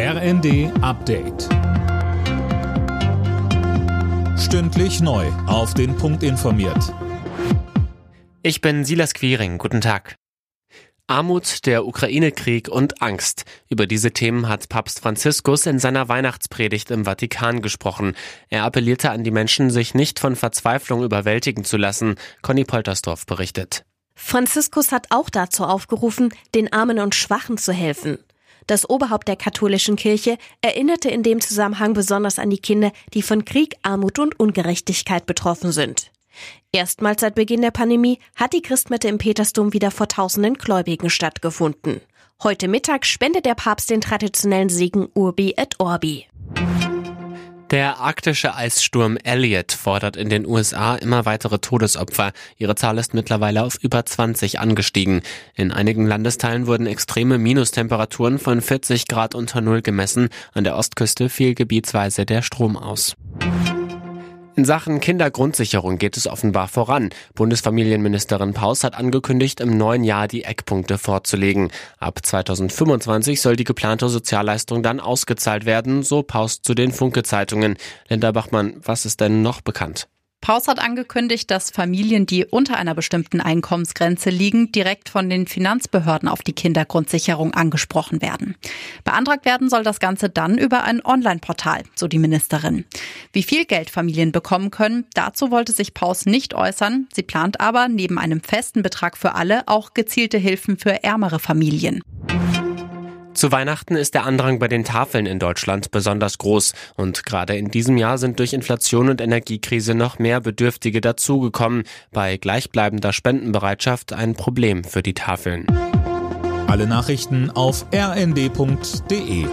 RND Update. Stündlich neu. Auf den Punkt informiert. Ich bin Silas Quiring. Guten Tag. Armut, der Ukraine-Krieg und Angst. Über diese Themen hat Papst Franziskus in seiner Weihnachtspredigt im Vatikan gesprochen. Er appellierte an die Menschen, sich nicht von Verzweiflung überwältigen zu lassen. Conny Poltersdorf berichtet. Franziskus hat auch dazu aufgerufen, den Armen und Schwachen zu helfen. Das Oberhaupt der katholischen Kirche erinnerte in dem Zusammenhang besonders an die Kinder, die von Krieg, Armut und Ungerechtigkeit betroffen sind. Erstmals seit Beginn der Pandemie hat die Christmette im Petersdom wieder vor tausenden Gläubigen stattgefunden. Heute Mittag spendet der Papst den traditionellen Segen Urbi et Orbi. Der arktische Eissturm Elliott fordert in den USA immer weitere Todesopfer. Ihre Zahl ist mittlerweile auf über 20 angestiegen. In einigen Landesteilen wurden extreme Minustemperaturen von 40 Grad unter Null gemessen. An der Ostküste fiel gebietsweise der Strom aus. In Sachen Kindergrundsicherung geht es offenbar voran. Bundesfamilienministerin Paus hat angekündigt, im neuen Jahr die Eckpunkte vorzulegen. Ab 2025 soll die geplante Sozialleistung dann ausgezahlt werden, so Paus zu den Funke-Zeitungen. Linda Bachmann, was ist denn noch bekannt? Paus hat angekündigt, dass Familien, die unter einer bestimmten Einkommensgrenze liegen, direkt von den Finanzbehörden auf die Kindergrundsicherung angesprochen werden. Beantragt werden soll das Ganze dann über ein Online-Portal, so die Ministerin. Wie viel Geld Familien bekommen können, dazu wollte sich Paus nicht äußern. Sie plant aber neben einem festen Betrag für alle auch gezielte Hilfen für ärmere Familien. Zu Weihnachten ist der Andrang bei den Tafeln in Deutschland besonders groß und gerade in diesem Jahr sind durch Inflation und Energiekrise noch mehr Bedürftige dazugekommen. Bei gleichbleibender Spendenbereitschaft ein Problem für die Tafeln. Alle Nachrichten auf rnd.de